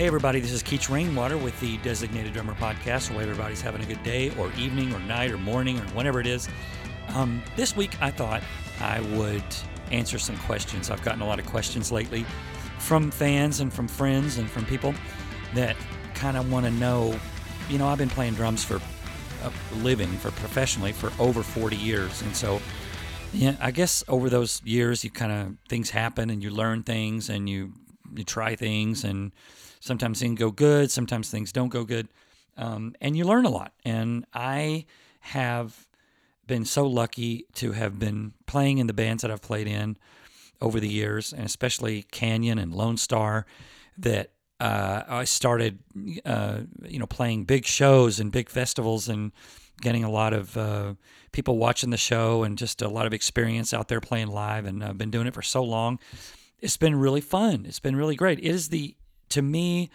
Hey, everybody, this is Keach Rainwater with the Designated Drummer Podcast. Hope everybody's having a good day, or evening, or night, or morning, or whenever it is. Um, this week, I thought I would answer some questions. I've gotten a lot of questions lately from fans and from friends and from people that kind of want to know. You know, I've been playing drums for a living, for professionally, for over 40 years. And so, yeah, I guess over those years, you kind of things happen and you learn things and you you try things and sometimes things go good, sometimes things don't go good, um, and you learn a lot. And I have been so lucky to have been playing in the bands that I've played in over the years, and especially Canyon and Lonestar, that uh, I started, uh, you know, playing big shows and big festivals and getting a lot of uh, people watching the show and just a lot of experience out there playing live. And I've been doing it for so long it's been really fun. It's been really great. It is the, to me,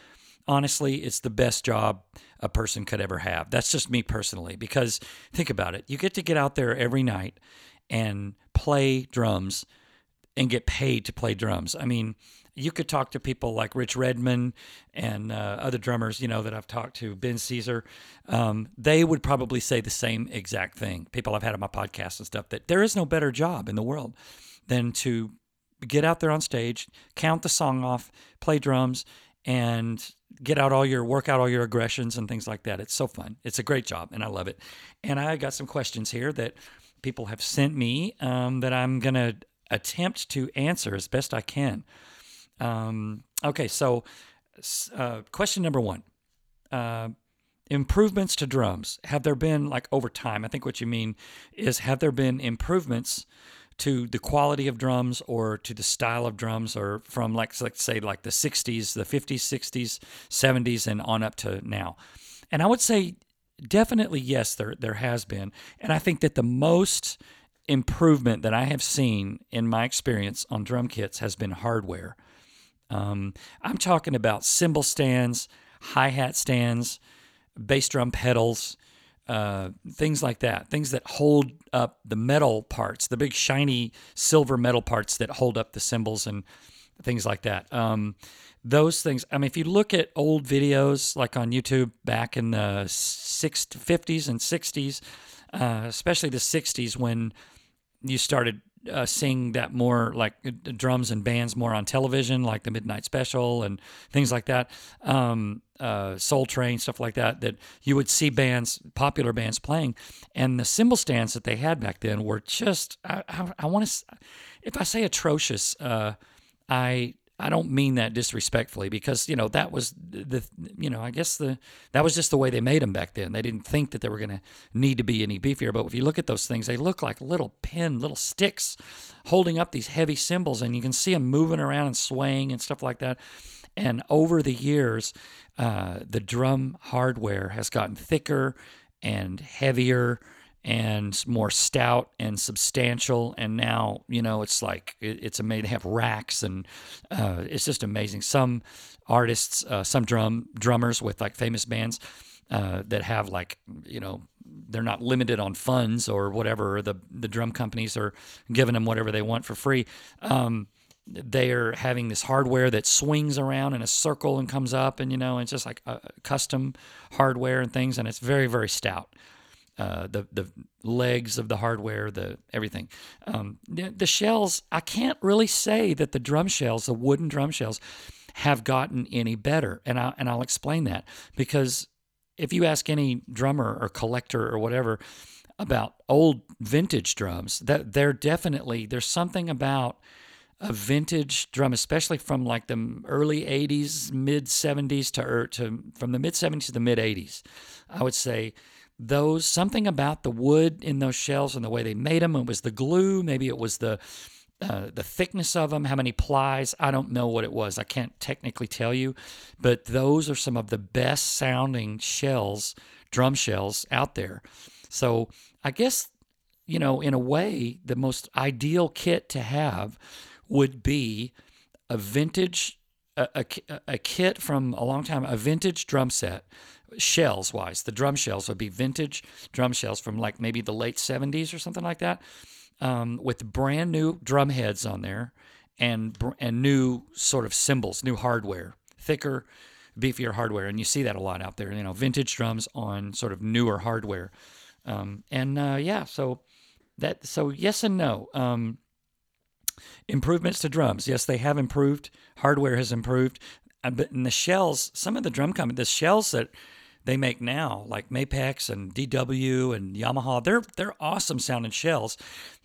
honestly, it's the best job a person could ever have. That's just me personally, because think about it. You get to get out there every night and play drums and get paid to play drums. I mean, you could talk to people like Rich Redmond and uh, other drummers, you know, that I've talked to, Ben Sesar. Um, they would probably say the same exact thing. People I've had on my podcast and stuff that there is no better job in the world than to get out there on stage, count the song off, play drums, and get out all your work out all your aggressions and things like that. It's so fun. It's a great job, and I love it. And I got some questions here that people have sent me um, that I'm gonna attempt to answer as best I can. Um, okay, so uh, question number one. Uh, improvements to drums have there been like over time i think what you mean is have there been improvements to the quality of drums or to the style of drums or from like let's say like the 60s the 50s 60s 70s and on up to now. And i would say definitely yes there there has been. And i think that the most improvement that i have seen in my experience on drum kits has been hardware. Um, i'm talking about cymbal stands hi-hat stands bass drum pedals uh, things like that, things that hold up the metal parts, the big shiny silver metal parts that hold up the cymbals and things like that. Um, those things. I mean, if you look at old videos like on YouTube back in the six, 50s and 60s, uh, especially the 60s when you started uh, seeing that more like drums and bands more on television, like the Midnight Special and things like that, um, uh, Soul Train, stuff like that, that you would see bands, popular bands playing. And the cymbal stands that they had back then were just, I, I, I want to, if I say atrocious, uh, I I don't mean that disrespectfully because you know that was the you know I guess the that was just the way they made them back then. They didn't think that they were going to need to be any beefier. But if you look at those things, they look like little pin, little sticks holding up these heavy cymbals, and you can see them moving around and swaying and stuff like that. And over the years, uh, the drum hardware has gotten thicker and heavier and more stout and substantial. And now, you know, it's like it, it's amazing. They have racks, and uh, it's just amazing. Some artists, uh, some drum drummers with like famous bands uh, that have like, you know, they're not limited on funds or whatever. The the drum companies are giving them whatever they want for free. Um, they are having this hardware that swings around in a circle and comes up, and you know, it's just like custom hardware and things, and it's very very stout uh, the the legs of the hardware, the everything. Um, the, the, shells, I can't really say that the drum shells, the wooden drum shells, have gotten any better, and I and I'll explain that because if you ask any drummer or collector or whatever about old vintage drums, that they're definitely there's something about a vintage drum, especially from like the early 80s, mid 70s to, er, to from the mid 70s to the mid 80s. I would say those something about the wood in those shells and the way they made them. It was the glue, maybe it was the uh, the thickness of them, how many plies. I don't know what it was. I can't technically tell you, but those are some of the best sounding shells, drum shells out there. So I guess you know, in a way, the most ideal kit to have would be a vintage a, a, a kit from a long time, a vintage drum set shells wise, the drum shells would be vintage drum shells from like maybe the late 70s or something like that, um, with brand new drum heads on there and and new sort of cymbals, new hardware, thicker, beefier hardware, and you see that a lot out there. You know, vintage drums on sort of newer hardware, um, and uh, yeah, so that so yes and no. Um, improvements to drums, yes, they have improved. Hardware has improved, uh, but in the shells, some of the drum companies, the shells that they make now, like Mapex and DW and Yamaha, they're they're awesome sounding shells.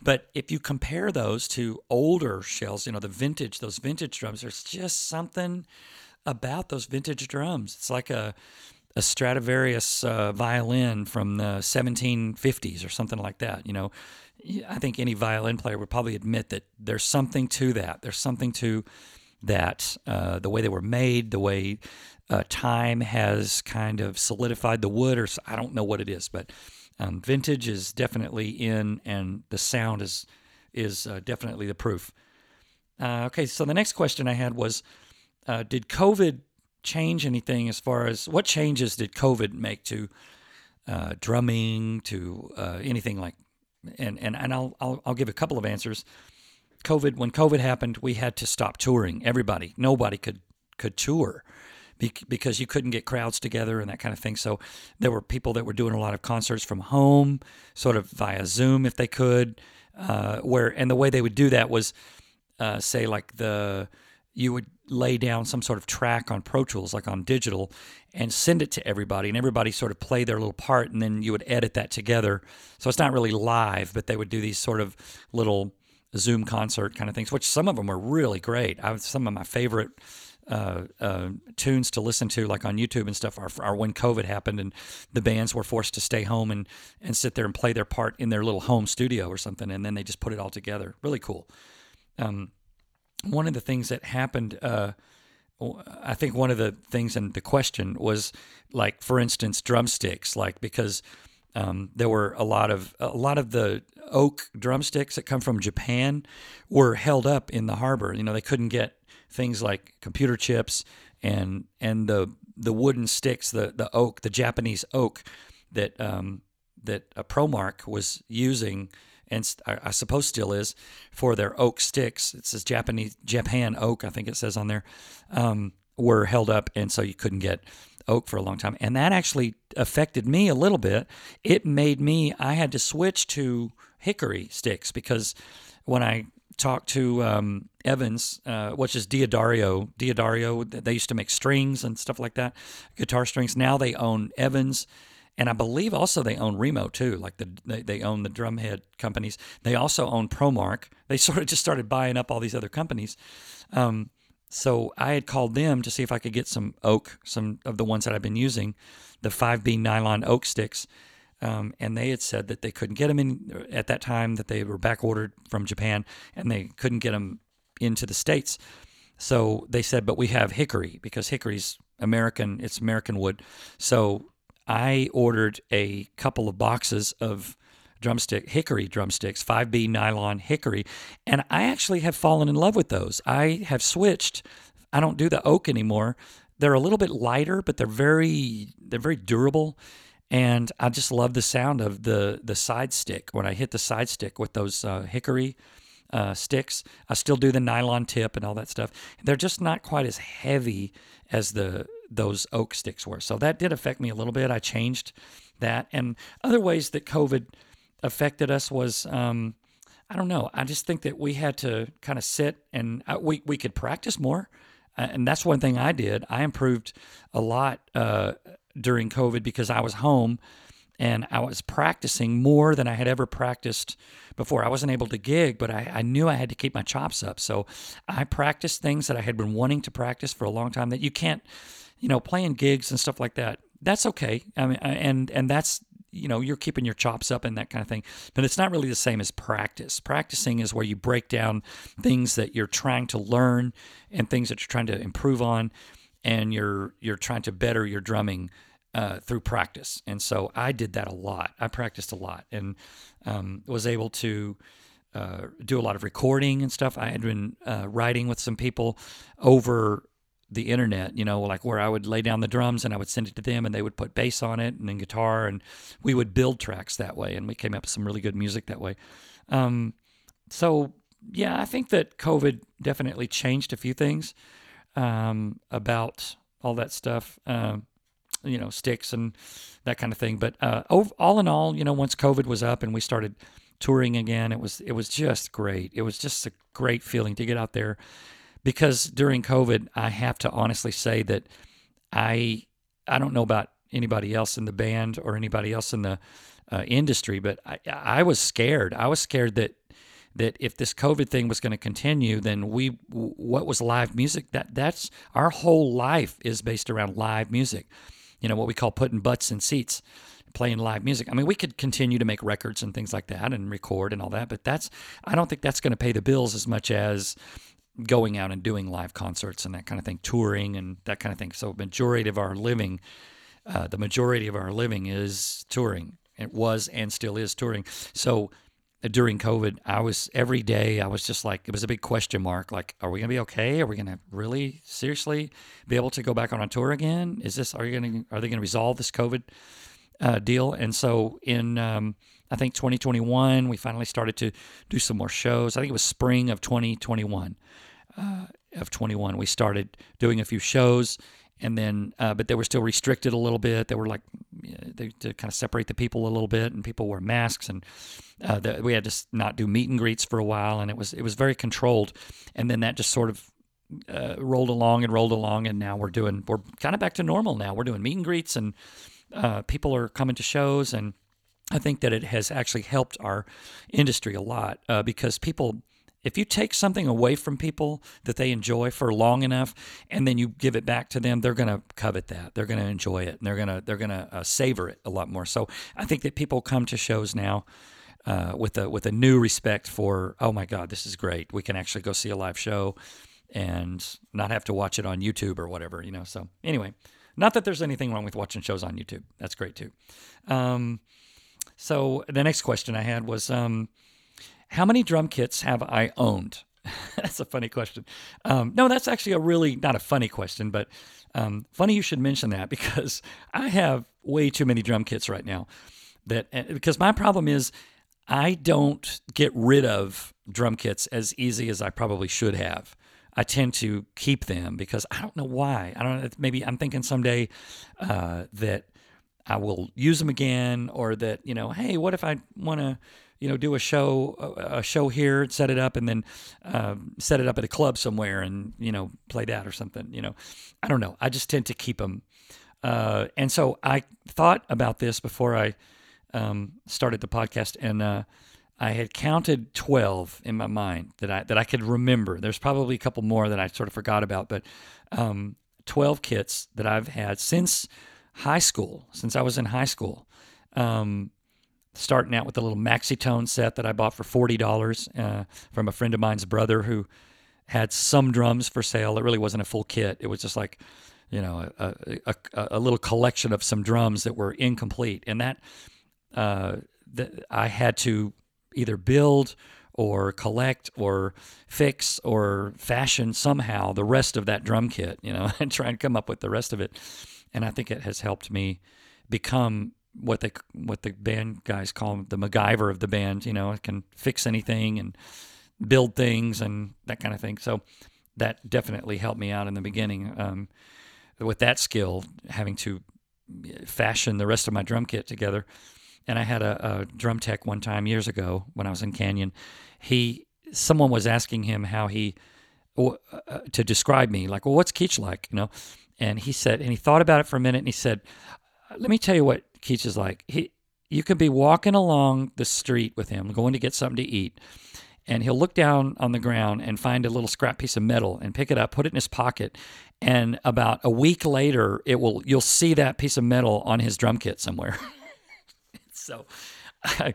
But if you compare those to older shells, you know, the vintage, those vintage drums, there's just something about those vintage drums. It's like a a Stradivarius uh, violin from the 1750s or something like that. You know, I think any violin player would probably admit that there's something to that. There's something to that uh, the way they were made, the way uh, time has kind of solidified the wood, or I don't know what it is, but um, vintage is definitely in, and the sound is is uh, definitely the proof. Uh, okay, so the next question I had was, uh, did COVID change anything as far as what changes did COVID make to uh, drumming, to anything like? And and and I'll, I'll I'll give a couple of answers. COVID when COVID happened, we had to stop touring. Everybody, nobody could could tour because you couldn't get crowds together and that kind of thing. So there were people that were doing a lot of concerts from home, sort of via Zoom if they could. Uh, where and the way they would do that was, uh, say like the you would lay down some sort of track on Pro Tools, like on digital, and send it to everybody, and everybody sort of play their little part, and then you would edit that together. So it's not really live, but they would do these sort of little Zoom concert kind of things, which some of them were really great. I, some of my favorite uh, uh, tunes to listen to, like on YouTube and stuff, are, are, when COVID happened and the bands were forced to stay home and, and sit there and play their part in their little home studio or something, and then they just put it all together. Really cool. Um, one of the things that happened, uh, I think one of the things in the question was like, for instance, drumsticks, like because um, there were a lot of a lot of the oak drumsticks that come from Japan were held up in the harbor. You know, they couldn't get things like computer chips and and the the wooden sticks, the the oak, the Japanese oak that um, that a Promark was using, and I, suppose still is for their oak sticks. It says Japanese Japan oak, I think it says on there, um, were held up, and so you couldn't get oak for a long time, and that actually affected me a little bit. It made me I had to switch to hickory sticks because when I talked to um, Evans, uh, which is D'Addario. D'Addario, they used to make strings and stuff like that, guitar strings. Now they own Evans, and I believe also they own Remo too. Like the they, they own the drumhead companies. They also own Promark. They sort of just started buying up all these other companies. Um, so I had called them to see if I could get some oak, some of the ones that I've been using, the 5B nylon oak sticks. Um, and they had said that they couldn't get them in at that time, that they were back ordered from Japan, and they couldn't get them into the States. So they said, but we have hickory because hickory's American, it's American wood. So I ordered a couple of boxes of drumstick hickory drumsticks 5b nylon hickory and i actually have fallen in love with those i have switched i don't do the oak anymore they're a little bit lighter but they're very they're very durable and I just love the sound of the the side stick when I hit the side stick with those uh, hickory uh, sticks. I still do the nylon tip and all that stuff. They're just not quite as heavy as the those oak sticks were. So that did affect me a little bit. I changed that, and other ways that COVID affected us was. Um, I don't know. I just think that we had to kind of sit and uh, we we could practice more, uh, and that's one thing I did. I improved a lot uh, during COVID because I was home and I was practicing more than I had ever practiced before. I wasn't able to gig, but I, I, knew I had to keep my chops up. So I practiced things that I had been wanting to practice for a long time that you can't, you know, playing gigs and stuff like that. That's okay. I mean, and and that's you know you're keeping your chops up and that kind of thing but it's not really the same as practice practicing is where you break down things that you're trying to learn and things that you're trying to improve on and you're you're trying to better your drumming uh, through practice. And so I did that a lot. I practiced a lot and um, was able to uh, do a lot of recording and stuff. I had been uh, writing with some people over the internet, you know, like where I would lay down the drums and I would send it to them and they would put bass on it and then guitar and we would build tracks that way. And we came up with some really good music that way. Um, so, yeah, I think that COVID definitely changed a few things um, about all that stuff. Um, you know, sticks and that kind of thing. But uh, all in all, you know, once COVID was up and we started touring again, it was it was just great. It was just a great feeling to get out there because during COVID, I have to honestly say that I I don't know about anybody else in the band or anybody else in the uh, industry, but I, I was scared. I was scared that that if this COVID thing was going to continue, then we what was live music? That that's our whole life is based around live music. You know what we call putting butts in seats, playing live music. I mean, we could continue to make records and things like that and record and all that, but that's I don't think that's going to pay the bills as much as going out and doing live concerts and that kind of thing, touring and that kind of thing. So majority of our living, uh, the majority of our living is touring. It was and still is touring. So during COVID, I was every day, I was just like, it was a big question mark. Like, are we going to be okay? Are we going to really seriously be able to go back on a tour again? Is this, are you to, are they going to resolve this COVID uh, deal? And so in, um, I think 2021, we finally started to do some more shows. I think it was spring of 2021, uh, of 21, we started doing a few shows and then uh, but they were still restricted a little bit. They were like they, to kind of separate the people a little bit, and people wore masks, and uh, the, we had to not do meet and greets for a while, and it was it was very controlled, and then that just sort of uh, rolled along and rolled along, and now we're doing we're kind of back to normal now. We're doing meet and greets, and uh, people are coming to shows, and I think that it has actually helped our industry a lot uh, because people if you take something away from people that they enjoy for long enough and then you give it back to them they're going to covet that. They're going to enjoy it and they're going to they're going to uh, savor it a lot more. So i think that people come to shows now uh, with a with a new respect for oh my god this is great. We can actually go see a live show and not have to watch it on youtube or whatever you know so anyway not that there's anything wrong with watching shows on youtube. That's great too. Um, so the next question i had was um, how many drum kits have I owned? that's a funny question. Um, no, that's actually a really not a funny question, but um, funny you should mention that because I have way too many drum kits right now. That eh, because my problem is I don't get rid of drum kits as easy as I probably should have. I tend to keep them because I don't know why. I don't know. Maybe I'm thinking someday uh, that I will use them again, or that you know, hey, what if I want to you know, do a show, a show here, set it up, and then uh, set it up at a club somewhere, and you know, play that or something. You know, I don't know. I just tend to keep them, uh, and so I thought about this before I um, started the podcast, and uh, I had counted twelve in my mind that I that I could remember. There's probably a couple more that I sort of forgot about, but um, twelve kits that I've had since high school, since I was in high school. Um, starting out with a little Maxitone set that I bought for forty dollars uh, from a friend of mine's brother who had some drums for sale. It really wasn't a full kit. It was just like you know a, a, a little collection of some drums that were incomplete, and that uh, that I had to either build or collect or fix or fashion somehow the rest of that drum kit, you know, and try and come up with the rest of it. And I think it has helped me become what they what the band guys call the MacGyver of the band. You know, it can fix anything and build things and that kind of thing. So that definitely helped me out in the beginning um, with that skill, having to fashion the rest of my drum kit together. And I had a, a drum tech one time years ago when I was in Canyon. He someone was asking him how he uh, to describe me, like, well, what's Keach like, you know? And he said, and he thought about it for a minute, and he said, "Let me tell you what Keach is like. He, you could be walking along the street with him, going to get something to eat, and he'll look down on the ground and find a little scrap piece of metal and pick it up, put it in his pocket, and about a week later, it will you'll see that piece of metal on his drum kit somewhere. so, I,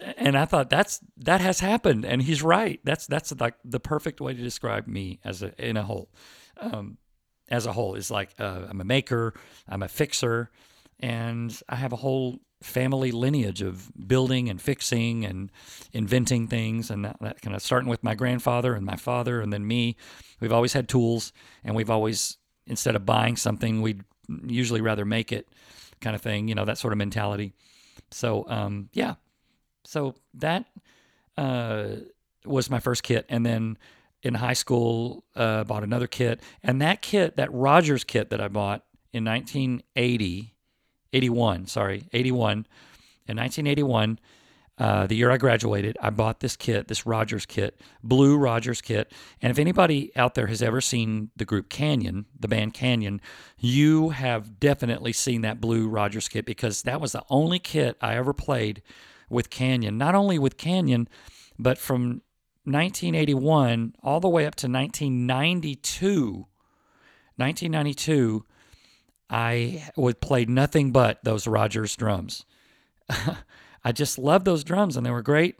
and I thought that's that has happened, and he's right. That's that's like the perfect way to describe me as a in a whole. Um, as a whole. Is like uh, I'm a maker, I'm a fixer, and I have a whole family lineage of building and fixing and inventing things and that, that kind of starting with my grandfather and my father and then me. We've always had tools and we've always instead of buying something we'd usually rather make it kind of thing you know that sort of mentality. So um, yeah. So that uh, was my first kit. And then in high school, uh, bought another kit, and that kit, that Rogers kit that I bought in 1980, 81, sorry, 81, in 1981 uh, the year I graduated, I bought this kit, this Rogers kit, blue Rogers kit. And if anybody out there has ever seen the group Canyon, the band Canyon, you have definitely seen that blue Rogers kit because that was the only kit I ever played with Canyon. Not only with Canyon, but from 1981 all the way up to 1992. 1992, I would play nothing but those Rogers drums. I just loved those drums and they were great.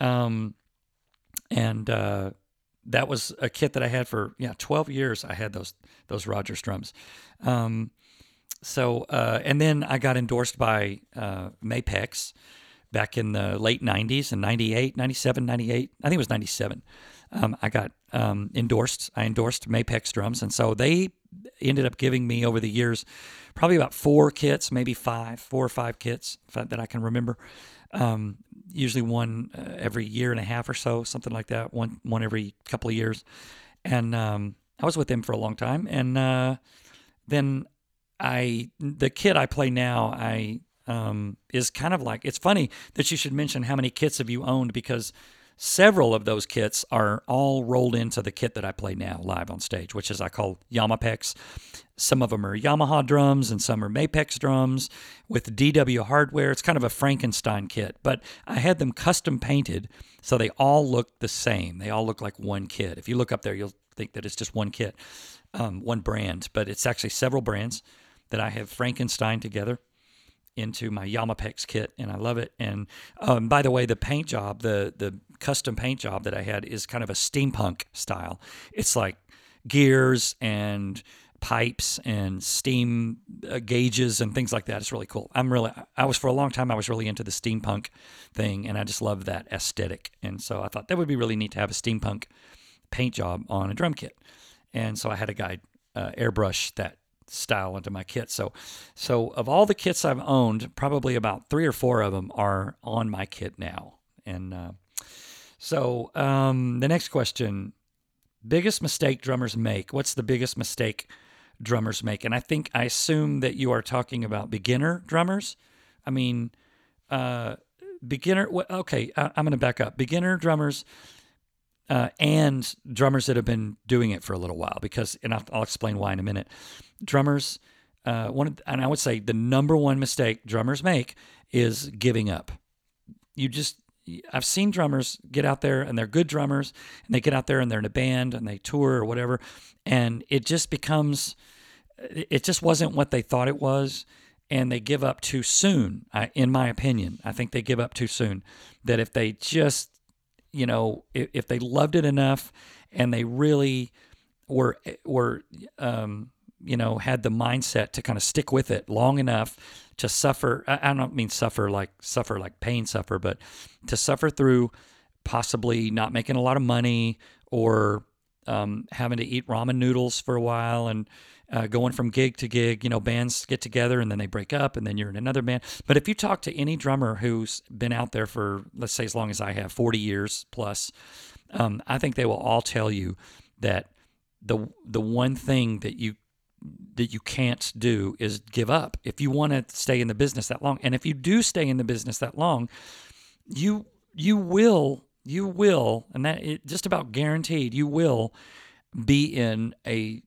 Um, and uh, that was a kit that I had for yeah 12 years. I had those those Rogers drums. Um, so uh, and then I got endorsed by uh, Mapex back in the late 90s and 98, 97, 98. I think it was 97. Um, I got um, endorsed. I endorsed Mapex drums, and so they ended up giving me over the years probably about four kits, maybe five, four or five kits that I can remember. Um, usually one uh, every year and a half or so, something like that. One one every couple of years, and um, I was with them for a long time. And uh, then I the kit I play now, I um, is kind of like it's funny that you should mention how many kits have you owned because Several of those kits are all rolled into the kit that I play now live on stage, which is I call Yamapex. Some of them are Yamaha drums and some are Mapex drums with DW hardware. It's kind of a Frankenstein kit, but I had them custom painted so they all look the same. They all look like one kit. If you look up there, you'll think that it's just one kit, um, one brand, but it's actually several brands that I have Frankenstein together into my Yamapex kit, and I love it. And um, by the way, the paint job, the the custom paint job that I had is kind of a steampunk style. It's like gears and pipes and steam uh, gauges and things like that. It's really cool. I'm really, I was for a long time, I was really into the steampunk thing, and I just love that aesthetic. And so I thought that would be really neat to have a steampunk paint job on a drum kit. And so I had a guy uh, airbrush that style into my kit. So, so of all the kits I've owned, probably about three or four of them are on my kit now. And uh, so um, the next question: biggest mistake drummers make. What's the biggest mistake drummers make? And I think I assume that you are talking about beginner drummers. I mean, uh, beginner. Okay, I, am going to back up. Beginner drummers. Uh, and drummers that have been doing it for a little while because and I'll, I'll explain why in a minute drummers, uh, one, and I would say the number one mistake drummers make is giving up. You just, I've seen drummers get out there and they're good drummers and they get out there and they're in a band and they tour or whatever. And it just becomes, it just wasn't what they thought it was. And they give up too soon, in my opinion. I think they give up too soon. That if they just, you know, if, if they loved it enough and they really were, were, um, you know, had the mindset to kind of stick with it long enough to suffer. I don't mean suffer like suffer like pain suffer, but to suffer through possibly not making a lot of money or um, having to eat ramen noodles for a while and uh, going from gig to gig. You know, bands get together and then they break up and then you're in another band. But if you talk to any drummer who's been out there for, let's say, as long as I have, 40 years plus, um, I think they will all tell you that the the one thing that you that you can't do is give up if you want to stay in the business that long and if you do stay in the business that long you you will you will and that it just about guaranteed you will be in a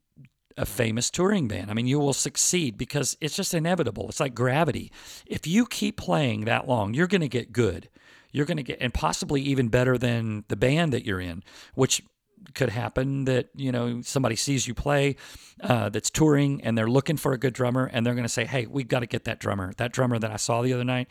a famous touring band. I mean, you will succeed because it's just inevitable. It's like gravity. If you keep playing that long, you're going to get good. You're going to get, and possibly even better than the band that you're in, which could happen that you know somebody sees you play uh, that's touring and they're looking for a good drummer and they're going to say hey we've got to get that drummer that drummer that i saw the other night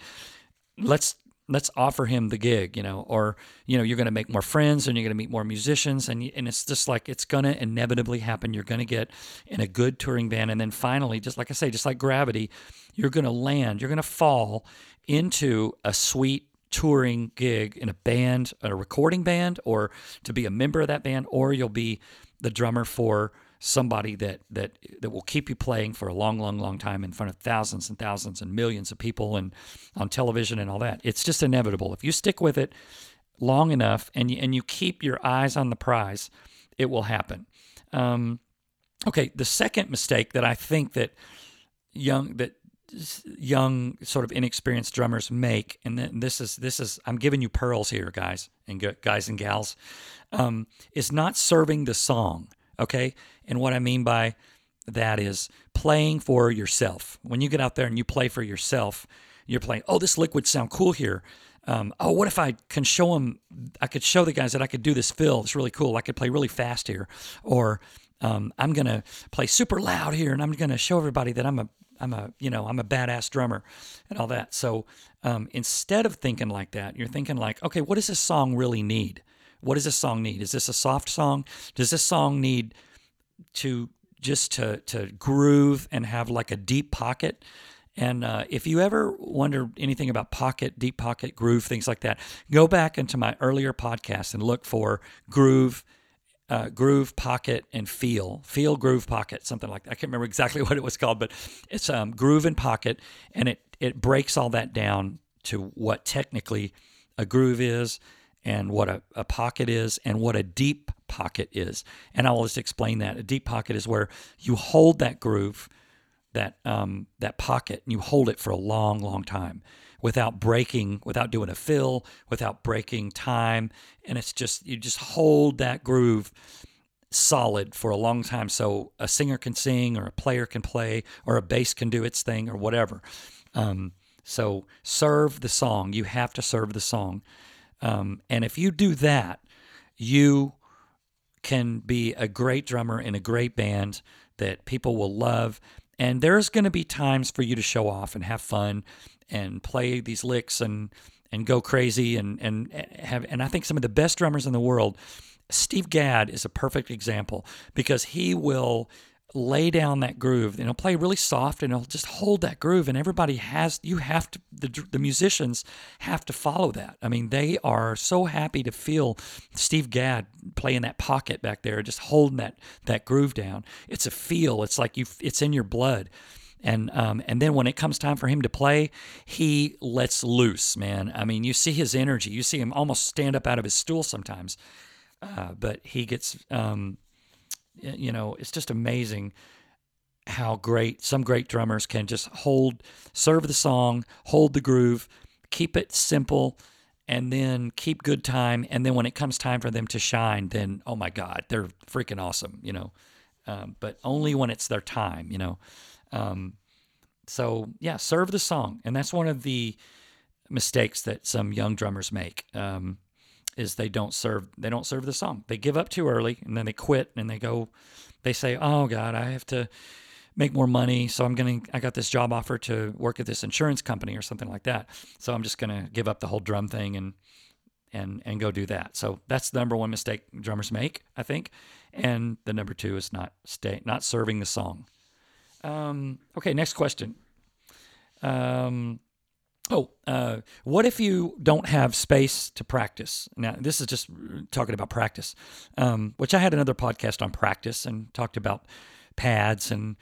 let's let's offer him the gig you know or you know you're going to make more friends and you're going to meet more musicians and, and it's just like it's going to inevitably happen. You're going to get in a good touring band. And then finally just like i say just like gravity you're going to land you're going to fall into a sweet touring gig in a band, a recording band, or to be a member of that band, or you'll be the drummer for somebody that that that will keep you playing for a long, long, long time in front of thousands and thousands and millions of people and on television and all that. It's just inevitable. If you stick with it long enough and you, and you keep your eyes on the prize, it will happen. Um, okay, the second mistake that I think that young that young sort of inexperienced drummers make and this is this is i'm giving you pearls here guys and guys and gals um, is not serving the song okay and what i mean by that is playing for yourself when you get out there and you play for yourself you're playing oh this would sound cool here um, oh what if i can show them i could show the guys that i could do this fill it's really cool i could play really fast here or um, i'm to play super loud here and i'm to show everybody that i'm a I'm a you know I'm a badass drummer and all that. So um, instead of thinking like that, you're thinking like, okay, what does this song really need? What does this song need? Is this a soft song? Does this song need to just to to groove and have like a deep pocket? And uh, if you ever wonder anything about pocket, deep pocket, groove, things like that, go back into my earlier podcast and look for groove uh, groove pocket and feel feel groove pocket something like that i can't remember exactly what it was called but it's um, groove and pocket and it it breaks all that down to what technically a groove is and what a, a pocket is and what a deep pocket is and i'll just explain that a deep pocket is where you hold that groove that um, that pocket and you hold it for a long long time without breaking, without doing a fill, without breaking time. And it's just, you just hold that groove solid for a long time so a singer can sing or a player can play or a bass can do its thing or whatever. Um, so serve the song. You have to serve the song. Um, and if you do that, you can be a great drummer in a great band that people will love. And there's going to be times for you to show off and have fun and play these licks and and go crazy and and have and I think some of the best drummers in the world Steve Gadd is a perfect example because he will lay down that groove and he'll play really soft and he'll just hold that groove and everybody has you have to the, the musicians have to follow that i mean they are so happy to feel steve gadd playing that pocket back there just holding that that groove down it's a feel it's like you it's in your blood and um, and then when it comes time for him to play, he lets loose, man. I mean, you see his energy. You see him almost stand up out of his stool sometimes. Uh, but he gets, um, you know, it's just amazing how great some great drummers can just hold, serve the song, hold the groove, keep it simple, and then keep good time. And then when it comes time for them to shine, then oh my God, they're freaking awesome, you know. Um, but only when it's their time, you know. Um, so yeah, serve the song, and that's one of the mistakes that some young drummers make. Um, is they don't serve they don't serve the song. They give up too early, and then they quit, and they go, they say, "Oh God, I have to." make more money so i'm going to i got this job offer to work at this insurance company or something like that so i'm just going to give up the whole drum thing and and and go do that so that's the number one mistake drummers make i think and the number two is not stay not serving the song um, okay, next question. Um, oh, uh, what if you don't have space to practice? Now, this is just talking about practice, um, which I had another podcast on practice and talked about pads and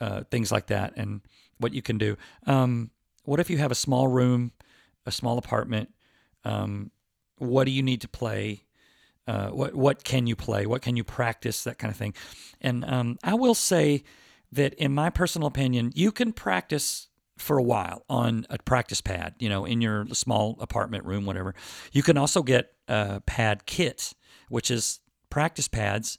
uh, things like that and what you can do. Um, what if you have a small room, a small apartment? Um, what do you need to play? Uh, what what can you play? What can you practice? That kind of thing. And um, I will say that, in my personal opinion, you can practice for a while on a practice pad, you know, in your small apartment room, whatever. You can also get a pad kit, which is practice pads,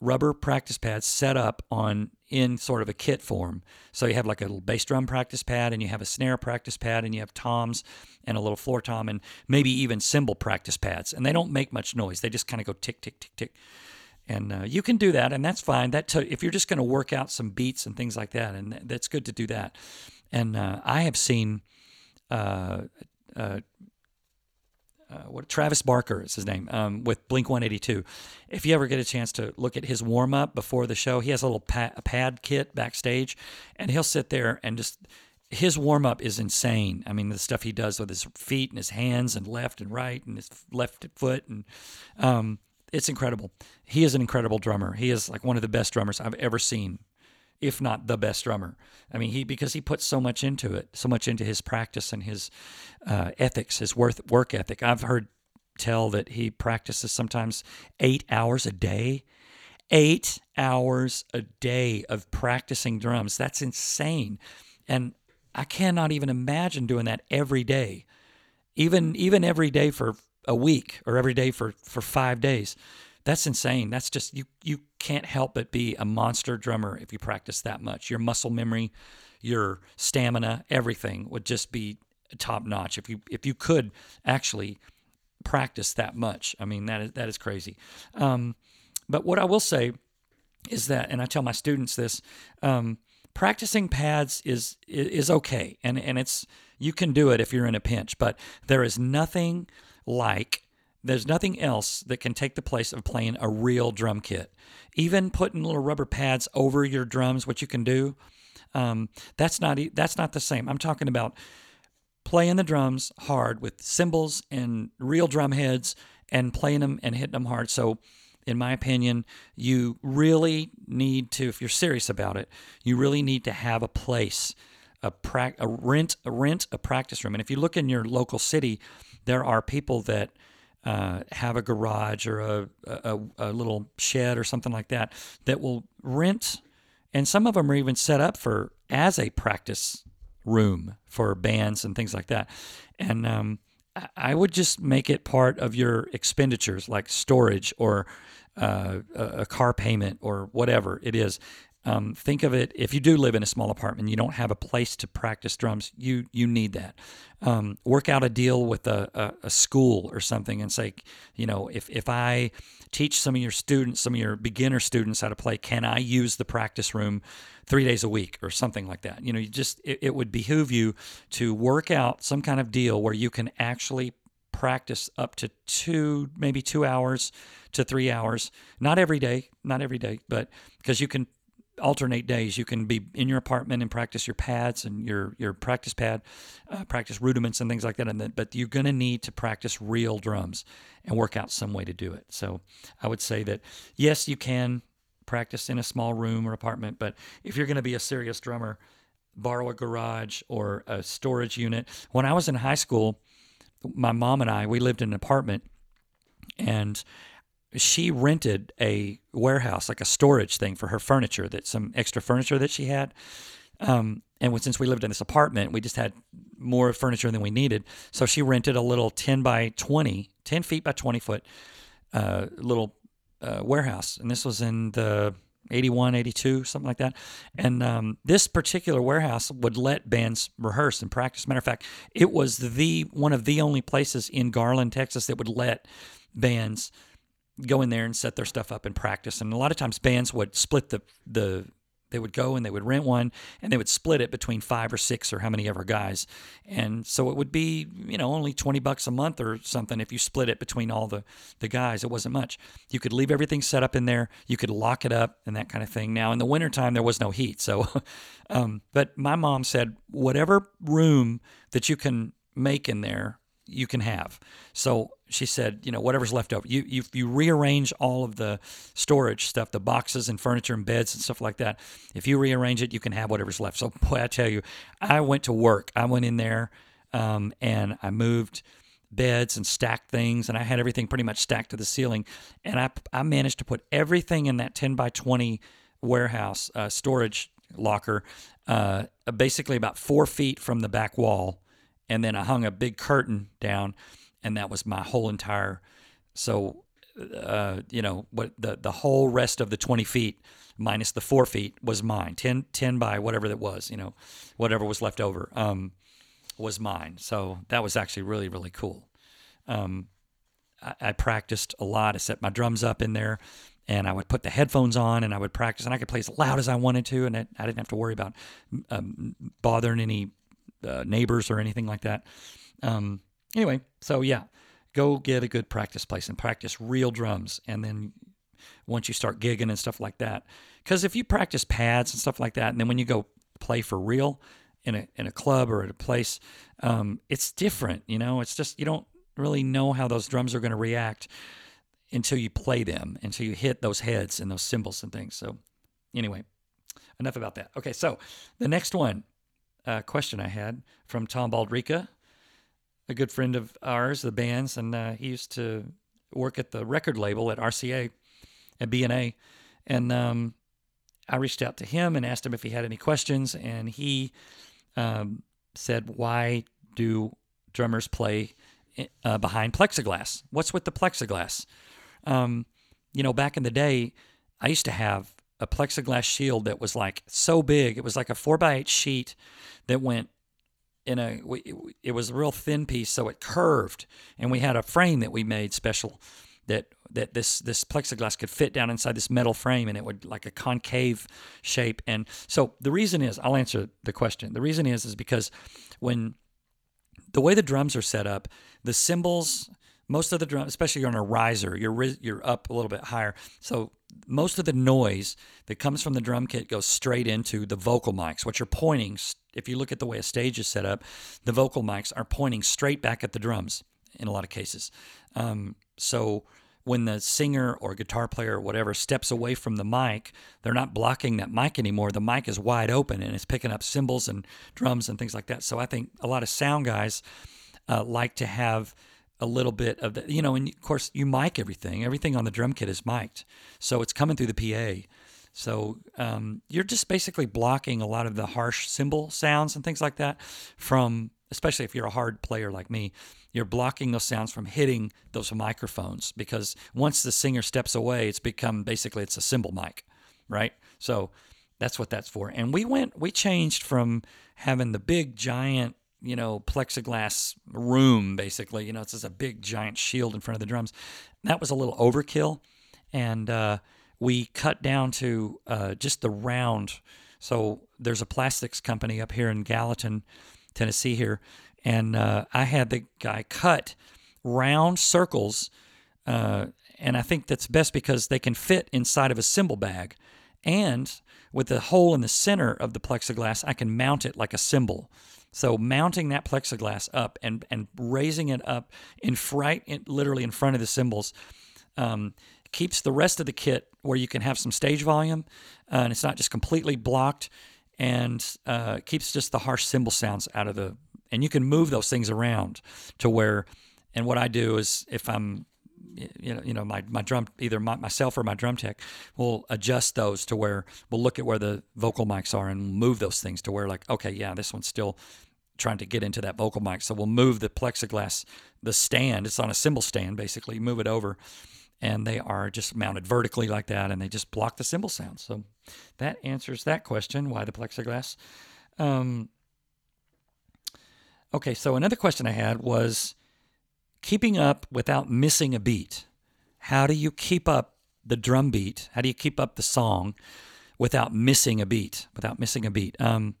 rubber practice pads set up on in sort of a kit form. So you have like a little bass drum practice pad and you have a snare practice pad and you have toms and a little floor tom and maybe even cymbal practice pads. And they don't make much noise. They just kind of go tick tick tick tick and uh, you can do that, and that's fine. That t- if you're just going to work out some beats and things like that, and that's good to do that. And uh, I have seen uh, uh, uh what Travis Barker is his name um, with Blink 182. If you ever get a chance to look at his warm up before the show, he has a little pad, a pad kit backstage, and he'll sit there and just his warm up is insane. I mean, the stuff he does with his feet and his hands and left and right and his left foot and um, it's incredible. He is an incredible drummer. He is like one of the best drummers I've ever seen, if not the best drummer. I mean, he because he puts so much into it, so much into his practice and his uh, ethics, his worth work ethic. I've heard tell that he practices sometimes eight hours a day. Eight hours a day of practicing drums. That's insane. And I cannot even imagine doing that every day. Even even every day for a week or every day for, for five days. That's insane. That's just you you can't help but be a monster drummer if you practice that much. Your muscle memory, your stamina, everything would just be top notch if you if you could actually practice that much. I mean that is that is crazy. Um, but what I will say is that, and I tell my students this: um, practicing pads is is okay, and and it's you can do it if you're in a pinch, but there is nothing like there's nothing else that can take the place of playing a real drum kit. Even putting little rubber pads over your drums, what you can do, um, that's not that's not the same. I'm talking about playing the drums hard with cymbals and real drum heads and playing them and hitting them hard. So, in my opinion, you really need to, if you're serious about it, you really need to have a place, a, pra- a rent, a rent a practice room. And if you look in your local city, there are people that uh, have a garage or a, a, a little shed or something like that that will rent, and some of them are even set up for as a practice room for bands and things like that. And um, I would just make it part of your expenditures, like storage or uh, a car payment or whatever it is. Um, think of it if you do live in a small apartment, you don't have a place to practice drums. You you need that. Um, work out a deal with a, a, a, school or something and say, you know, if if I teach some of your students, some of your beginner students how to play, can I use the practice room three days a week or something like that? You know, you just it, it would behoove you to work out some kind of deal where you can actually practice up to two, maybe two hours to three hours. Not every day, not every day, but because you can alternate days. You can be in your apartment and practice your pads and your your practice pad, uh, practice rudiments and things like that. And then, but you're going to need to practice real drums and work out some way to do it. So I would say that yes, you can practice in a small room or apartment, but if you're going to be a serious drummer, borrow a garage or a storage unit. When I was in high school, my mom and I we lived in an apartment and she rented a warehouse, like a storage thing for her furniture, that some extra furniture that she had. Um, and since we lived in this apartment, we just had more furniture than we needed. So she rented a little 10 by 20, 10 feet by 20 foot uh, little uh, warehouse. And this was in the 81, 82, something like that. And um, this particular warehouse would let bands rehearse and practice. Matter of fact, it was the one of the only places in Garland, Texas that would let bands go in there and set their stuff up and practice. And a lot of times bands would split the the they would go and they would rent one and they would split it between five or six or how many ever guys. And so it would be, you know, only 20 bucks a month or something if you split it between all the, the guys. It wasn't much. You could leave everything set up in there. You could lock it up and that kind of thing. Now in the wintertime, there was no heat. So, um, but my mom said, whatever room that you can make in there, you can have. So she said, you know, whatever's left over, you, you you rearrange all of the storage stuff, the boxes and furniture and beds and stuff like that. If you rearrange it, you can have whatever's left. So boy, I tell you, I went to work. I went in there um, and I moved beds and stacked things, and I had everything pretty much stacked to the ceiling. And I I managed to put everything in that ten by twenty warehouse uh, storage locker, uh, basically about four feet from the back wall and then I hung a big curtain down, and that was my whole entire. So, uh, you know, what the the whole rest of the twenty feet minus the four feet was mine. 10, 10 by whatever that was, you know, whatever was left over um, was mine. So that was actually really really cool. Um, I, practiced a lot. I set my drums up in there and I would put the headphones on and I would practice and I could play as loud as I wanted to and I, I didn't have to worry about um, bothering any uh, neighbors or anything like that. Um, anyway, so yeah, go get a good practice place and practice real drums. And then once you start gigging and stuff like that, because if you practice pads and stuff like that, and then when you go play for real in a in a club or at a place, um, it's different. You know, it's just you don't really know how those drums are going to react until you play them, until you hit those heads and those cymbals and things. So, anyway, enough about that. Okay, so the next one uh, question I had from Tom Baldrica. A good friend of ours, the band's, and uh, he used to work at the record label at RCA, at BNA, and um, I reached out to him and asked him if he had any questions, and he um, said, "Why do drummers play uh, behind plexiglass? What's with the plexiglass?" Um, you know, back in the day, I used to have a plexiglass shield that was like so big. It was like a four by eight sheet that went in a. It was a real thin piece, so it curved, and we had a frame that we made special that that this this plexiglass could fit down inside this metal frame and it would like a concave shape and so the reason is I'll answer the question the reason is is because when the way the drums are set up the cymbals most of the drum especially on a riser you're you're up a little bit higher so most of the noise that comes from the drum kit goes straight into the vocal mics what you're pointing if you look at the way a stage is set up the vocal mics are pointing straight back at the drums in a lot of cases um, so when the singer or guitar player or whatever steps away from the mic, they're not blocking that mic anymore. The mic is wide open and it's picking up cymbals and drums and things like that. So I think a lot of sound guys uh, like to have a little bit of the, you know, and of course you mic everything. Everything on the drum kit is mic'd, so it's coming through the PA. So um, you're just basically blocking a lot of the harsh cymbal sounds and things like that from, especially if you're a hard player like me, you're blocking those sounds from hitting those microphones because once the singer steps away, it's become basically it's a cymbal mic, right? So that's what that's for. And we went, we changed from having the big giant, you know, plexiglass room, basically. You know, it's just a big giant shield in front of the drums. That was a little overkill, and uh, we cut down to uh, just the round. So there's a plastics company up here in Gallatin, Tennessee here and uh, I had the guy cut round circles, uh, and I think that's best because they can fit inside of a cymbal bag, and with the hole in the center of the plexiglass, I can mount it like a cymbal. So mounting that plexiglass up and and raising it up in fright, literally in front of the cymbals, um, keeps the rest of the kit where you can have some stage volume, uh, and it's not just completely blocked, and uh, keeps just the harsh cymbal sounds out of the and you can move those things around to where and what I do is if I'm you know, you know, my, my drum, either my, myself or my drum tech will adjust those to where we'll look at where the vocal mics are and move those things to where like, okay, yeah, this one's still trying to get into that vocal mic. So we'll move the plexiglass, the stand, it's on a cymbal stand basically, move it over and they are just mounted vertically like that and they just block the cymbal sound. So that answers that question, why the plexiglass. Um, Okay, so another question I had was keeping up without missing a beat. How do you keep up the drum beat? How do you keep up the song without missing a beat? Without missing a beat. Um,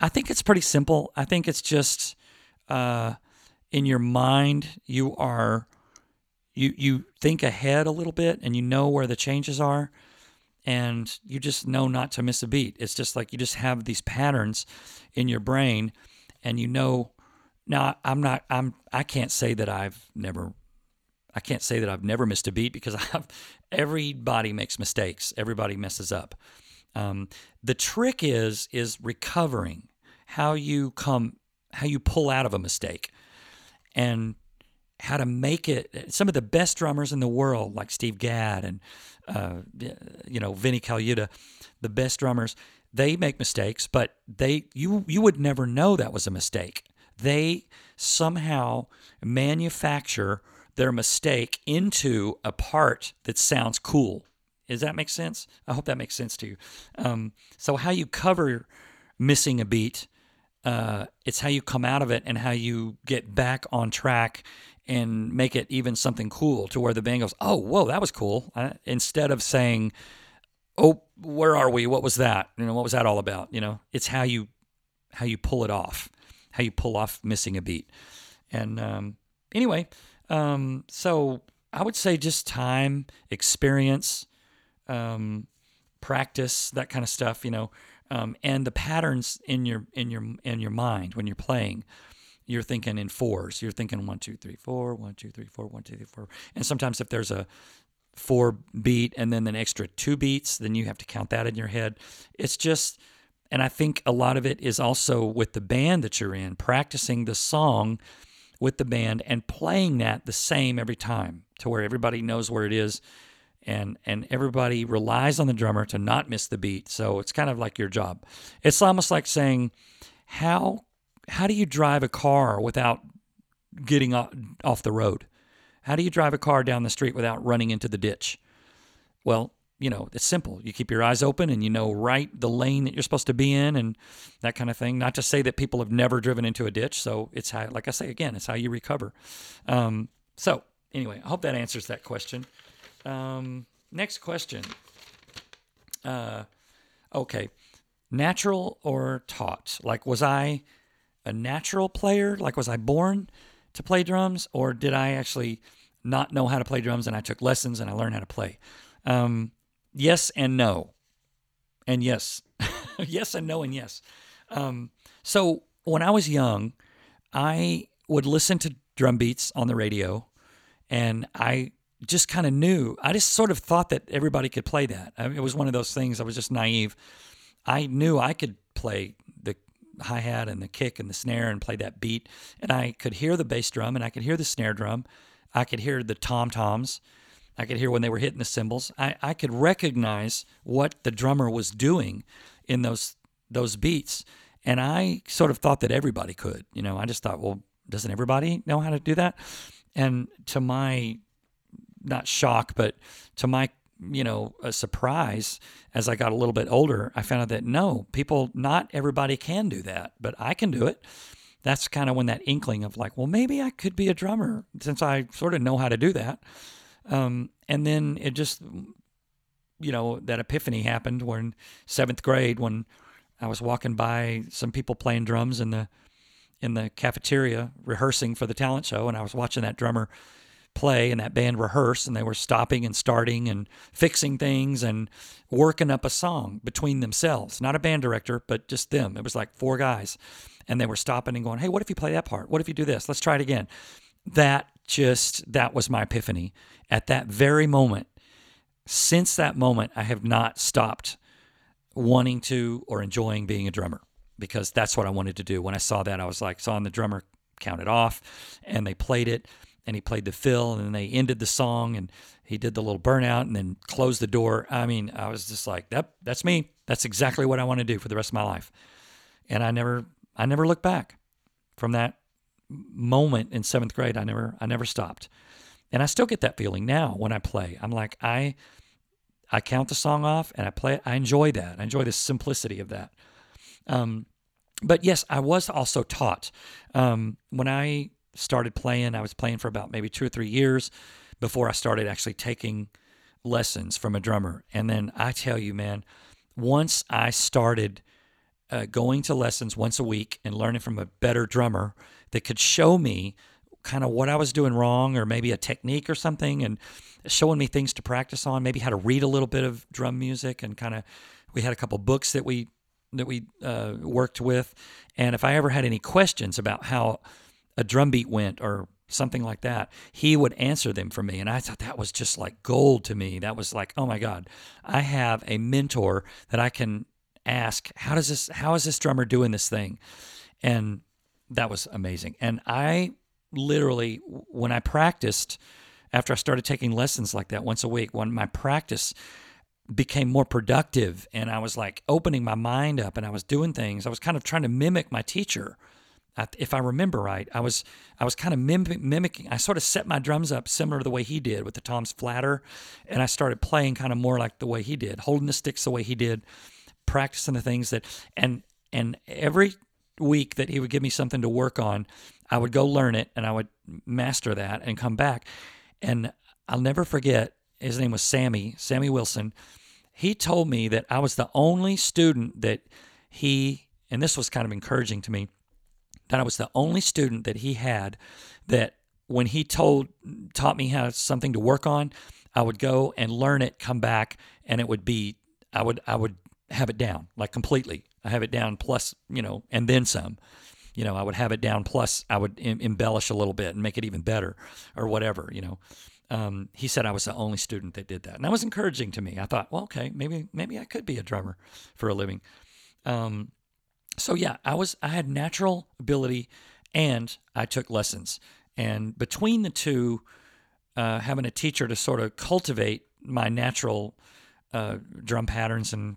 I think it's pretty simple. I think it's just uh, in your mind you are you you think ahead a little bit and you know where the changes are and you just know not to miss a beat. It's just like you just have these patterns in your brain and you know now I'm not I'm I can't say that I've never I can't say that I've never missed a beat because I've everybody makes mistakes. Everybody messes up. Um, the trick is is recovering how you come how you pull out of a mistake and how to make it some of the best drummers in the world like steve gadd and uh, you know vinnie colaiuta the best drummers they make mistakes but they you you would never know that was a mistake they somehow manufacture their mistake into a part that sounds cool. Does that make sense? I hope that makes sense to you. Um, so, how you cover missing a beat, uh, it's how you come out of it and how you get back on track and make it even something cool to where the band goes, "Oh, whoa, that was cool," instead of saying, "Oh, where are we? What was that? You know, what was that all about?" You know, it's how you how you pull it off how you pull off missing a beat. And um, anyway, um, so I would say just time, experience, um, practice, that kind of stuff, you know, um, and the patterns in your in your in your mind when you're playing. You're thinking in fours. You're thinking one, two, three, four, one, two, three, four, one, two, three, four. And sometimes if there's a four beat and then an extra two beats, then you have to count that in your head. It's just and I think a lot of it is also with the band that you're in, practicing the song with the band and playing that the same every time to where everybody knows where it is and and everybody relies on the drummer to not miss the beat. So it's kind of like your job. It's almost like saying how how do you drive a car without getting off the road? How do you drive a car down the street without running into the ditch? Well, you know, it's simple. You keep your eyes open and you know right the lane that you're supposed to be in and that kind of thing. Not to say that people have never driven into a ditch. So it's how, like I say again, it's how you recover. Um, so anyway, I hope that answers that question. Um, next question. Uh, okay, natural or taught? Like, was I a natural player? Like, was I born to play drums, or did I actually not know how to play drums and I took lessons and I learned how to play? Um, yes and no. And yes. yes and no and yes. Um, so when I was young, I would listen to drum beats on the radio and I just kind of knew. I just sort of thought that everybody could play that. I mean, it was one of those things. I was just naive. I knew I could play the hi hat and the kick and the snare and play that beat, and I could hear the bass drum and I could hear the snare drum. I could hear the tom toms. I could hear when they were hitting the cymbals. I, I could recognize what the drummer was doing in those those beats. And I sort of thought that everybody could. You know, I just thought, well, doesn't everybody know how to do that? And to my not shock, but to my you know a surprise as I got a little bit older, I found out that no, people, not everybody can do that, but I can do it. That's kind of when that inkling of like, well, maybe I could be a drummer since I sort of know how to do that. Um, and then it just, you know, that epiphany happened when seventh grade when I was walking by some people playing drums in the in the cafeteria rehearsing for the talent show, and I was watching that drummer play and that band rehearse, and they were stopping and starting and fixing things and working up a song between themselves. Not a band director, but just them. It was like four guys, and they were stopping and going, "Hey, what if you play that part? What if you do this? Let's try it again." That just that was my epiphany at that very moment. Since that moment, I have not stopped wanting to or enjoying being a drummer because that's what I wanted to do. When I saw that, I was like, saw the drummer counted off and they played it and he played the fill and then they ended the song and he did the little burnout and then closed the door. I mean, I was just like, that that's me. That's exactly what I want to do for the rest of my life. And I never I never looked back from that moment in seventh grade, I never I never stopped. And I still get that feeling now when I play. I'm like, I I count the song off and I play it. I enjoy that. I enjoy the simplicity of that. Um, but yes, I was also taught. Um, when I started playing, I was playing for about maybe two or three years before I started actually taking lessons from a drummer. And then I tell you, man, once I started uh, going to lessons once a week and learning from a better drummer that could show me kind of what I was doing wrong or maybe a technique or something and showing me things to practice on, maybe how to read a little bit of drum music and kind of we had a couple books that we that we uh, worked with and if I ever had any questions about how a drum beat went or something like that, he would answer them for me. And I thought that was just like gold to me. That was like, oh my God, I have a mentor that I can ask, how does this, how is this drummer doing this thing? And that was amazing. And I literally, when I practiced, after I started taking lessons like that once a week, when my practice became more productive and I was like opening my mind up and I was doing things, I was kind of trying to mimic my teacher. If I remember right, I was I was kind of mimicking. I sort of set my drums up similar to the way he did with the toms flatter, and I started playing kind of more like the way he did, holding the sticks the way he did, practicing the things that and and every week that he would give me something to work on, I would go learn it and I would master that and come back. And I'll never forget, his name was Sammy, Sammy Wilson. He told me that I was the only student that he, and this was kind of encouraging to me, that I was the only student that he had that when he told taught me how something to work on, I would go and learn it, come back, and it would be I would I would have it down like completely. I have it down plus, you know, and then some. You know, I would have it down plus I would em- embellish a little bit and make it even better or whatever, you know. Um, he said I was the only student that did that. And that was encouraging to me. I thought, well, okay, maybe maybe I could be a drummer for a living. Um, so yeah, I was I had natural ability and I took lessons. And between the two, uh, having a teacher to sort of cultivate my natural uh, drum patterns and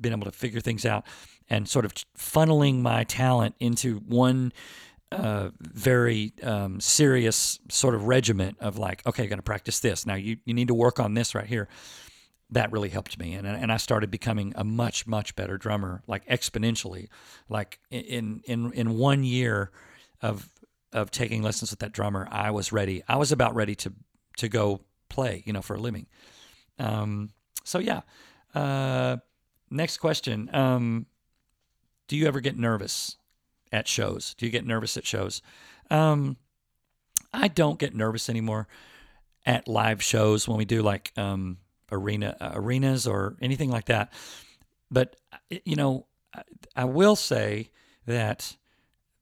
being able to figure things out and sort of funneling my talent into one uh, very um, serious sort of regiment of like, okay, going to practice this. Now you, you need to work on this right here. That really helped me. And, and I started becoming a much, much better drummer, like exponentially. Like in, in, in one year of, of taking lessons with that drummer, I was ready. I was about ready to, to go play, you know, for a living. Um, so yeah. Uh, next question. Um, do you ever get nervous at shows? Do you get nervous at shows? Um, I don't get nervous anymore at live shows when we do like um, arena uh, arenas or anything like that. But you know, I, I will say that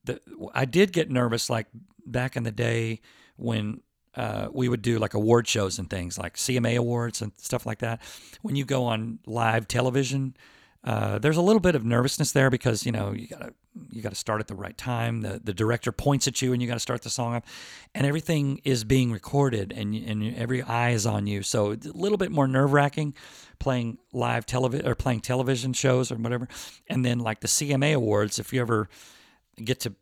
the, I did get nervous like back in the day when uh, we would do like award shows and things like CMA awards and stuff like that. When you go on live television, uh, there's a little bit of nervousness there because you know you gotta you gotta start at the right time. The the director points at you and you gotta start the song up, and everything is being recorded and and every eye is on you. So it's a little bit more nerve wracking playing live television or playing television shows or whatever. And then like the CMA awards, if you ever get to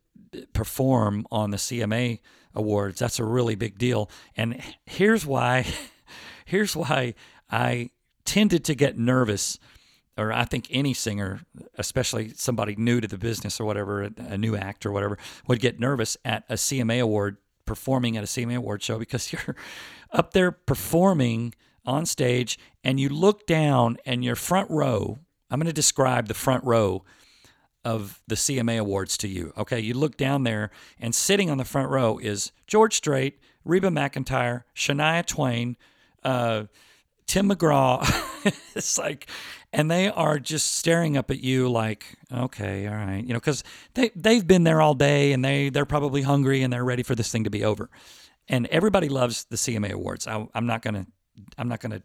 perform on the CMA awards, that's a really big deal. And here's why here's why I tended to get nervous or I think any singer, especially somebody new to the business or whatever, a new act or whatever, would get nervous at a CMA award performing at a CMA award show because you're up there performing on stage and you look down and your front row. I'm going to describe the front row of the CMA awards to you. Okay, you look down there and sitting on the front row is George Strait, Reba McEntire, Shania Twain. Uh, Tim McGraw. it's like, and they are just staring up at you like, okay, all right, you know, because they they've been there all day and they they're probably hungry and they're ready for this thing to be over. And everybody loves the CMA awards. I, I'm not gonna I'm not gonna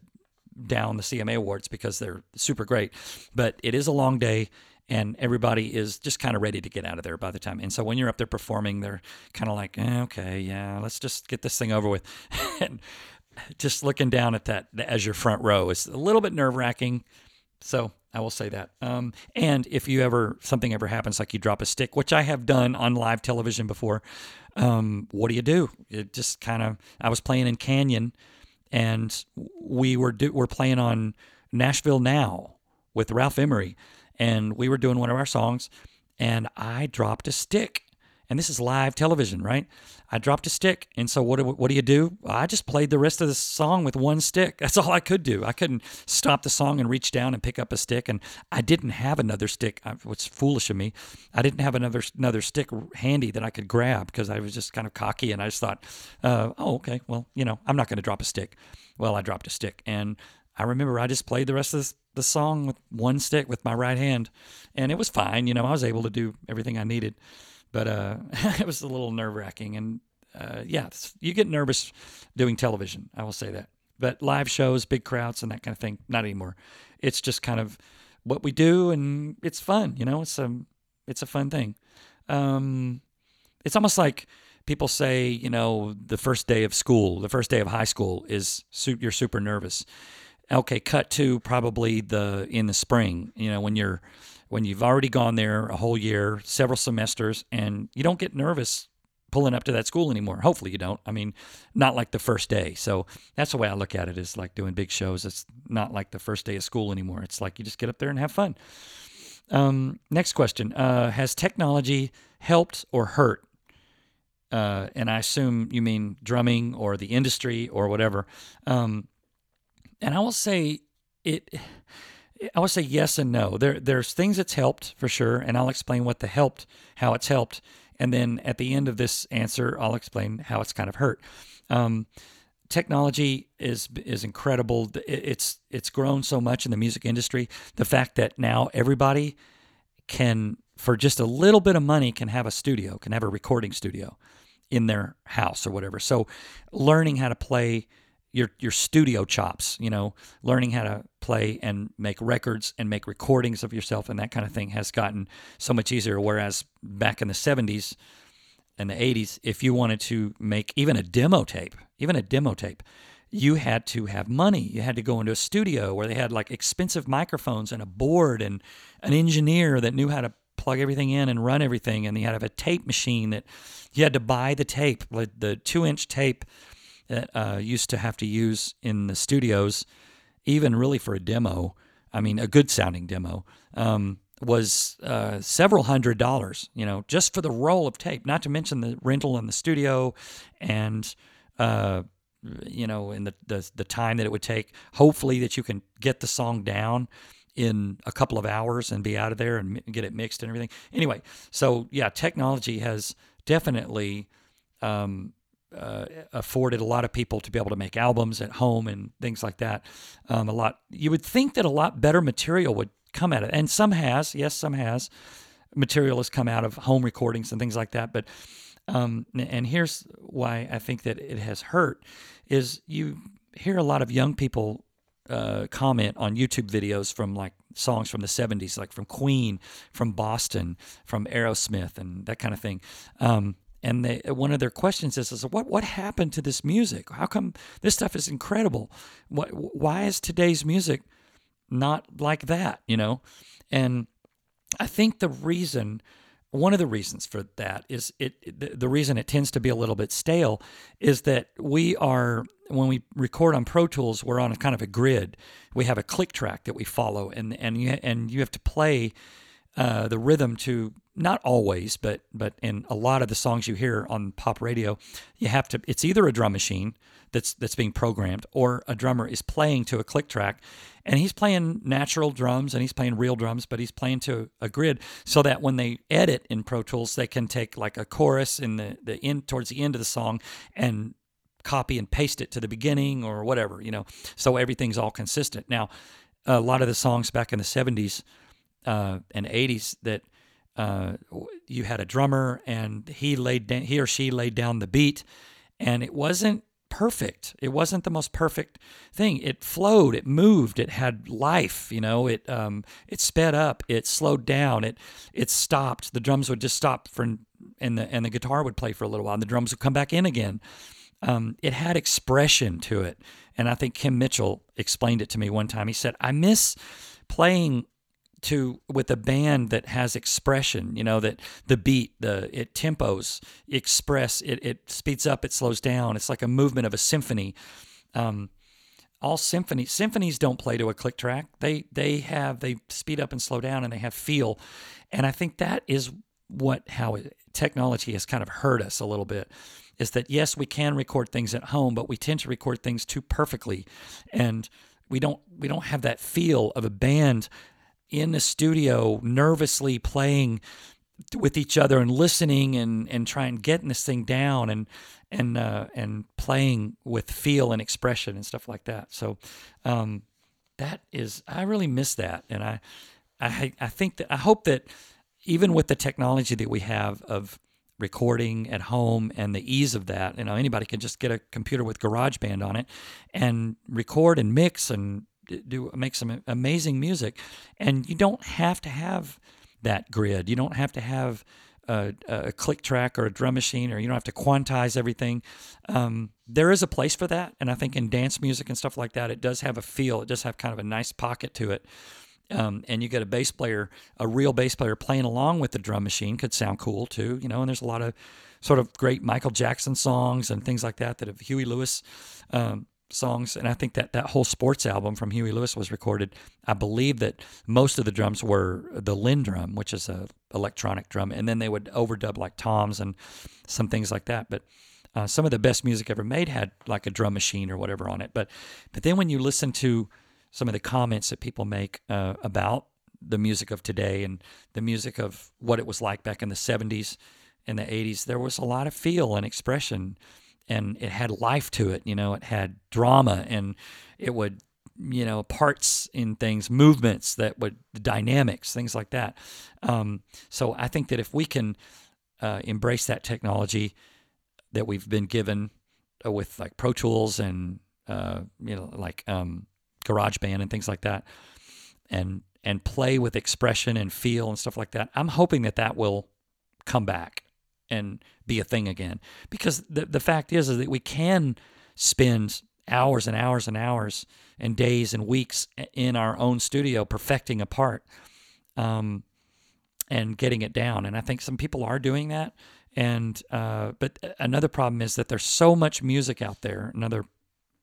down the CMA awards because they're super great, but it is a long day and everybody is just kind of ready to get out of there by the time. And so when you're up there performing, they're kind of like, eh, okay, yeah, let's just get this thing over with. and just looking down at that as your front row is a little bit nerve wracking. So I will say that. Um, and if you ever something ever happens, like you drop a stick, which I have done on live television before, um, what do you do? It just kind of. I was playing in Canyon, and we were do, we're playing on Nashville now with Ralph Emery, and we were doing one of our songs, and I dropped a stick and this is live television, right? I dropped a stick, and so what do, what do you do? I just played the rest of the song with one stick. That's all I could do. I couldn't stop the song and reach down and pick up a stick, and I didn't have another stick. What's foolish of me? I didn't have another another stick handy that I could grab because I was just kind of cocky, and I just thought, uh, oh, okay, well, you know, I'm not going to drop a stick. Well, I dropped a stick, and I remember I just played the rest of the song with one stick with my right hand, and it was fine. You know, I was able to do everything I needed but uh, it was a little nerve wracking. And uh, yeah, you get nervous doing television. I will say that. But live shows, big crowds, and that kind of thing, not anymore. It's just kind of what we do, and it's fun. You know, it's a it's a fun thing. Um, it's almost like people say, you know, the first day of school, the first day of high school is you're super nervous. Okay, cut to probably the in the spring. You know, when you're when you've already gone there a whole year, several semesters, and you don't get nervous pulling up to that school anymore. Hopefully you don't. I mean, not like the first day. So that's the way I look at it is like doing big shows. It's not like the first day of school anymore. It's like you just get up there and have fun. Um, next question. Uh, has technology helped or hurt? Uh, and I assume you mean drumming or the industry or whatever. Um, and I will say it I would say yes and no. There, there's things that's helped for sure, and I'll explain what the helped, how it's helped, and then at the end of this answer, I'll explain how it's kind of hurt. Um, technology is is incredible. It's it's grown so much in the music industry. The fact that now everybody can, for just a little bit of money, can have a studio, can have a recording studio in their house or whatever. So, learning how to play your your studio chops, you know, learning how to play and make records and make recordings of yourself and that kind of thing has gotten so much easier. Whereas back in the '70s, and the 80s, if you wanted to make even a demo tape, even a demo tape, you had to have money. You had to go into a studio where they had like expensive microphones and a board and an engineer that knew how to plug everything in and run everything. And you had to have a tape machine that you had to buy the tape, like the two inch tape that uh, used to have to use in the studios, even really for a demo. I mean, a good sounding demo. Um, was uh, several hundred dollars, you know, just for the roll of tape, not to mention the rental in the studio and, uh, you know, in the, the, the time that it would take. Hopefully, that you can get the song down in a couple of hours and be out of there and get it mixed and everything. Anyway, so yeah, technology has definitely um, uh, afforded a lot of people to be able to make albums at home and things like that. Um, a lot. You would think that a lot better material would come at it. And some has, yes, some has. Material has come out of home recordings and things like that. But um, and here's why I think that it has hurt is you hear a lot of young people uh, comment on YouTube videos from like songs from the 70s, like from Queen, from Boston, from Aerosmith, and that kind of thing. Um, and they, one of their questions is, is, what what happened to this music? How come this stuff is incredible? What why is today's music not like that, you know? And I think the reason, one of the reasons for that is it, the, the reason it tends to be a little bit stale is that we are, when we record on Pro Tools, we're on a kind of a grid. We have a click track that we follow, and, and, you, and you have to play uh, the rhythm to not always, but but in a lot of the songs you hear on pop radio, you have to. It's either a drum machine that's that's being programmed, or a drummer is playing to a click track, and he's playing natural drums and he's playing real drums, but he's playing to a grid, so that when they edit in Pro Tools, they can take like a chorus in the the end towards the end of the song and copy and paste it to the beginning or whatever, you know, so everything's all consistent. Now, a lot of the songs back in the '70s uh, and '80s that uh, you had a drummer and he laid down, he or she laid down the beat, and it wasn't perfect. It wasn't the most perfect thing. It flowed, it moved, it had life. You know, it um, it sped up, it slowed down, it it stopped. The drums would just stop for, and the and the guitar would play for a little while, and the drums would come back in again. Um, it had expression to it, and I think Kim Mitchell explained it to me one time. He said, "I miss." playing to with a band that has expression you know that the beat the it tempos express it it speeds up it slows down. It's like a movement of a symphony. Um, all symphonies symphonies don't play to a click track. They they have they speed up and slow down and they have feel. And i think that is what how it, technology has kind of hurt us a little bit is that yes we can record things at home but we tend to record things too perfectly. And we don't we don't have that feel of a band in the studio nervously playing with each other and listening and and trying getting this thing down and and uh, and playing with feel and expression and stuff like that. So um, that is I really miss that, and I I I think that I hope that even with the technology that we have of recording at home and the ease of that, you know, anybody can just get a computer with GarageBand on it and record and mix and do make some amazing music, and you don't have to have that grid. You don't have to have a, a click track or a drum machine, or you don't have to quantize everything. Um, there is a place for that, and I think in dance music and stuff like that, it does have a feel. It does have kind of a nice pocket to it. Um, and you get a bass player, a real bass player playing along with the drum machine could sound cool too, you know. And there's a lot of sort of great Michael Jackson songs and things like that that have Huey Lewis um, songs, and I think that that whole sports album from Huey Lewis was recorded. I believe that most of the drums were the LinnDrum, which is a electronic drum, and then they would overdub like toms and some things like that. But uh, some of the best music ever made had like a drum machine or whatever on it. But but then when you listen to some of the comments that people make uh, about the music of today and the music of what it was like back in the 70s and the 80s, there was a lot of feel and expression and it had life to it. You know, it had drama and it would, you know, parts in things, movements that would, dynamics, things like that. Um, so I think that if we can uh, embrace that technology that we've been given uh, with like Pro Tools and, uh, you know, like um, GarageBand and things like that, and and play with expression and feel and stuff like that, I'm hoping that that will come back and be a thing again. Because the the fact is, is that we can spend hours and hours and hours and days and weeks in our own studio perfecting a part um, and getting it down. And I think some people are doing that. And uh, but another problem is that there's so much music out there. Another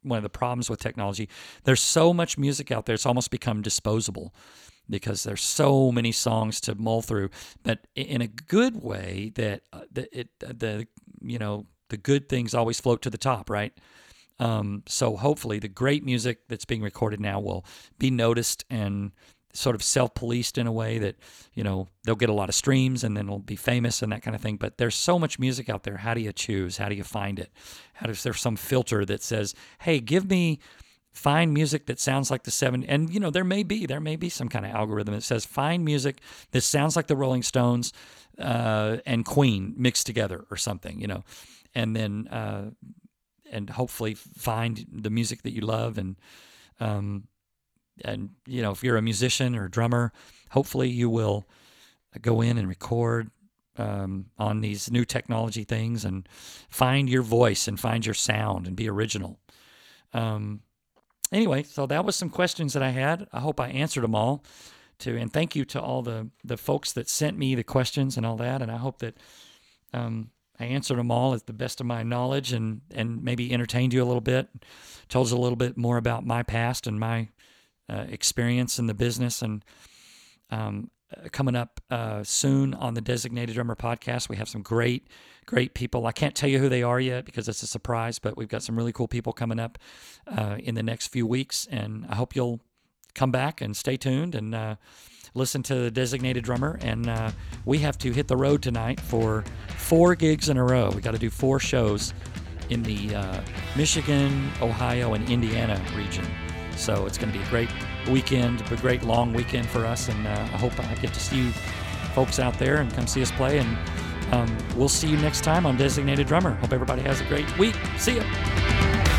one of the problems with technology. There's so much music out there; it's almost become disposable because there's so many songs to mull through. But in a good way, that uh, the, it, the you know the good things always float to the top, right? Um, so hopefully, the great music that's being recorded now will be noticed and sort of self-policed in a way that you know they'll get a lot of streams and then it'll be famous and that kind of thing but there's so much music out there how do you choose how do you find it how does there some filter that says hey give me find music that sounds like the seven and you know there may be there may be some kind of algorithm that says find music that sounds like the rolling stones uh, and queen mixed together or something you know and then uh, and hopefully find the music that you love and um, and you know if you're a musician or a drummer hopefully you will go in and record um, on these new technology things and find your voice and find your sound and be original. Um, anyway so that was some questions that i had. I hope i answered them all to and thank you to all the the folks that sent me the questions and all that. And i hope that um, I answered them all at the best of my knowledge and, and maybe entertained you a little bit, told you a little bit more about my past and my uh, experience in the business. And um, coming up uh, soon on the Designated Drummer podcast, we have some great, great people. I can't tell you who they are yet because it's a surprise, but we've got some really cool people coming up uh, in the next few weeks. And I hope you'll come back and stay tuned and uh, listen to the Designated Drummer. And uh, we have to hit the road tonight for four gigs in a row. We got to do four shows in the Michigan, Ohio, and Indiana region. So it's going to be a great weekend, a great long weekend for us. And uh, I hope I get to see you folks out there and come see us play. And um, we'll see you next time on Designated Drummer. Hope everybody has a great week. See ya.